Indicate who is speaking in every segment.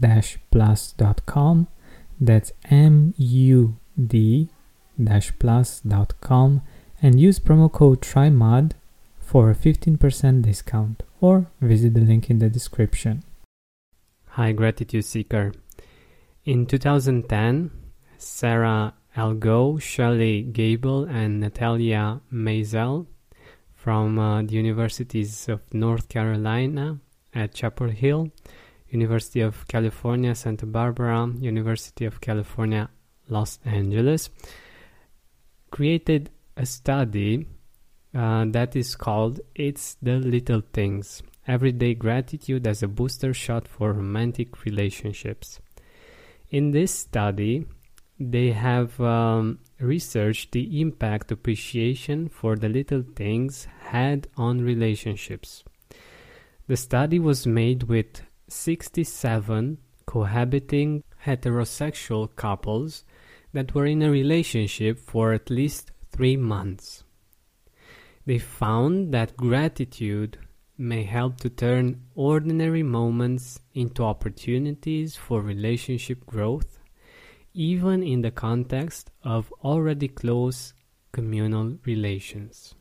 Speaker 1: mood-plus.com. That's M U D plus.com and use promo code TRYMOD for a 15% discount or visit the link in the description.
Speaker 2: Hi, Gratitude Seeker. In 2010, Sara Algoe, Shelly Gable, and Natalya Maisel from uh, the universities of North Carolina at Chapel Hill, University of California, Santa Barbara, University of California, Los Angeles, created a study uh, that is called It's the Little Things Everyday Gratitude as a Booster Shot for Romantic Relationships. In this study, they have um, researched the impact appreciation for the little things had on relationships. The study was made with 67 cohabiting heterosexual couples that were in a relationship for at least three months. They found that gratitude may help to turn ordinary moments into opportunities for relationship growth, even in the context of already close communal relations.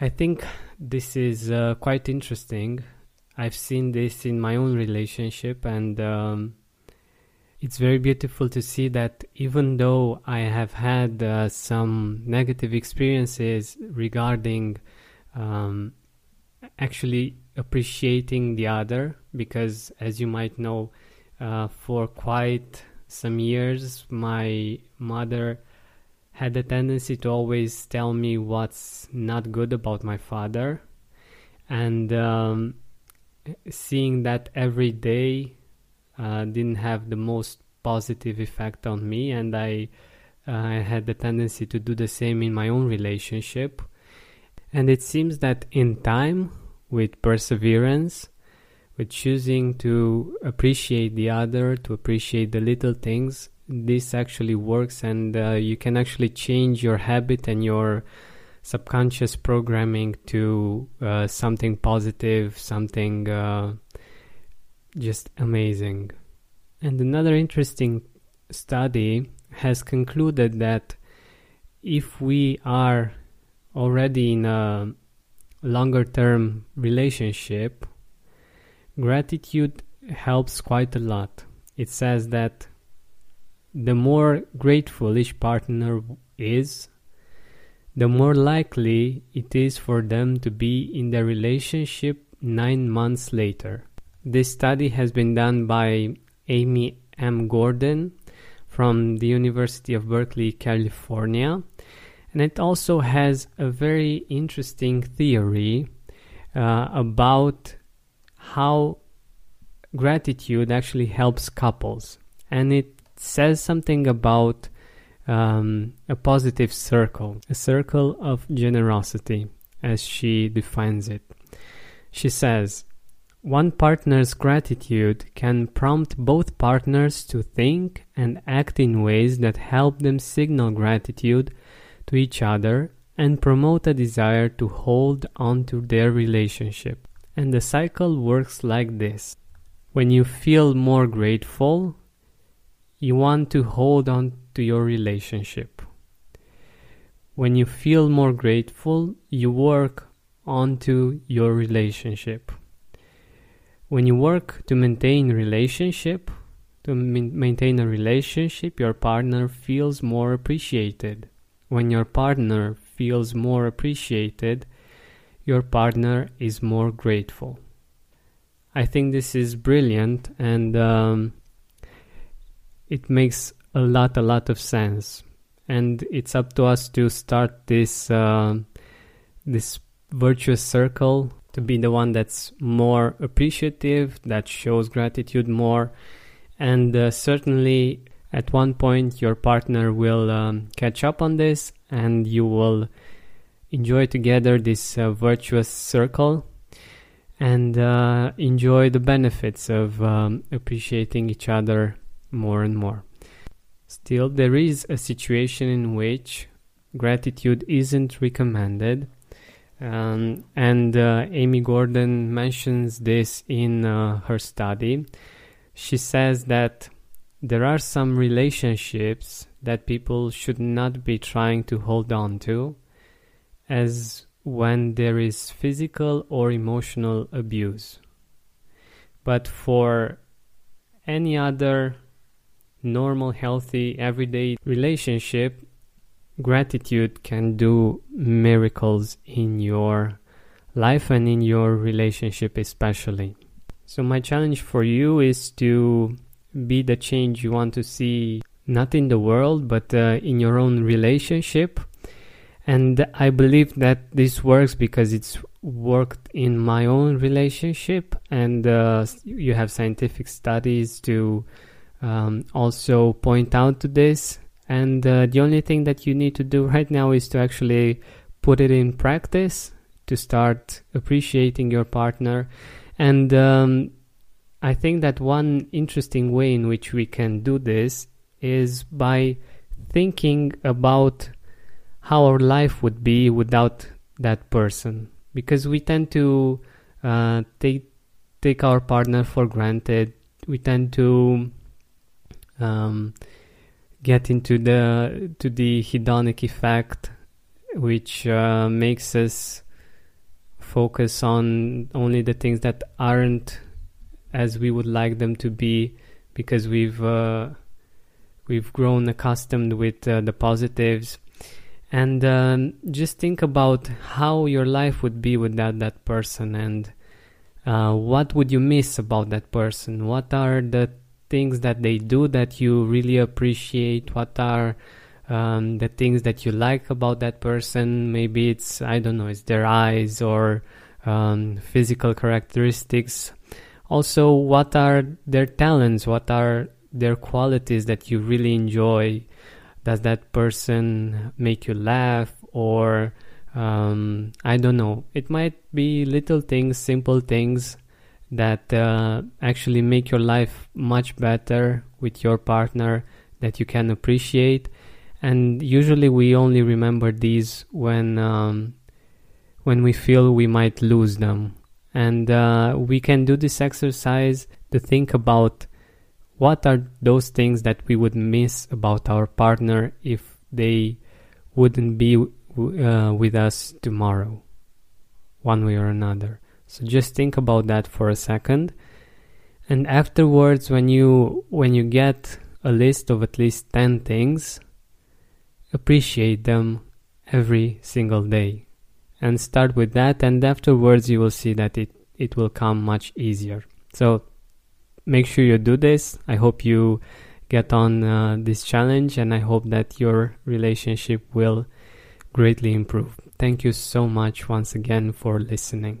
Speaker 2: I think this is uh, quite interesting. I've seen this in my own relationship, and um, it's very beautiful to see that even though I have had uh, some negative experiences regarding um, actually appreciating the other, because as you might know, uh, for quite some years, my mother had a tendency to always tell me what's not good about my father, and um, seeing that every day uh, didn't have the most positive effect on me, and I uh, I had the tendency to do the same in my own relationship. And it seems that in time, with perseverance, with choosing to appreciate the other, to appreciate the little things, this actually works, and uh, you can actually change your habit and your subconscious programming to uh, something positive, something uh, just amazing. And another interesting study has concluded that if we are already in a longer term relationship, gratitude helps quite a lot. It says that the more grateful each partner is, the more likely it is for them to be in the relationship nine months later. This study has been done by Amy M. Gordon from the University of Berkeley, California. And it also has a very interesting theory uh, about how gratitude actually helps couples. And it says something about um, a positive circle, a circle of generosity, as she defines it. She says, One partner's gratitude can prompt both partners to think and act in ways that help them signal gratitude to each other and promote a desire to hold on to their relationship. And the cycle works like this. When you feel more grateful, you want to hold on to your relationship. When you feel more grateful, you work onto your relationship. When you work to maintain relationship to maintain a relationship your partner feels more appreciated. When your partner feels more appreciated your partner is more grateful. I think this is brilliant and um, it makes a lot a lot of sense. And it's up to us to start this uh, this virtuous circle to be the one that's more appreciative, that shows gratitude more, and uh, certainly at one point your partner will um, catch up on this and you will enjoy together this uh, virtuous circle and uh, enjoy the benefits of um, appreciating each other more and more. Still, there is a situation in which gratitude isn't recommended um, and uh, Amy Gordon mentions this in uh, her study. She says that there are some relationships that people should not be trying to hold on to, as when there is physical or emotional abuse. But for any other normal, healthy, everyday relationship, gratitude can do miracles in your life and in your relationship, especially. So, my challenge for you is to be the change you want to see, not in the world, but uh, in your own relationship. And I believe that this works because it's worked in my own relationship, and uh, you have scientific studies to um, also point out to this. And uh, the only thing that you need to do right now is to actually put it in practice to start appreciating your partner. And um, i think that one interesting way in which we can do this is by thinking about how our life would be without that person. Because we tend to uh, take take our partner for granted. We tend to um, get into the to the hedonic effect, which uh, makes us focus on only the things that aren't as we would like them to be, because we've uh, we've grown accustomed with uh, the positives. And um, just think about how your life would be without that person, and uh, what would you miss about that person? What are the things that they do that you really appreciate? What are um, the things that you like about that person? Maybe it's, I don't know, it's their eyes or um, physical characteristics. Also, what are their talents? What are their qualities that you really enjoy? Does that person make you laugh or um, I don't know. It might be little things, simple things that uh, actually make your life much better with your partner that you can appreciate. And usually we only remember these when um, when we feel we might lose them. And uh, we can do this exercise to think about what are those things that we would miss about our partner if they wouldn't be uh, with us tomorrow one way or another so just think about that for a second. And afterwards when you when you get a list of at least 10 things, appreciate them every single day. And start with that and afterwards you will see that it it will come much easier. So make sure you do this. I hope you get on uh, this challenge and I hope that your relationship will greatly improve. Thank you so much once again for listening.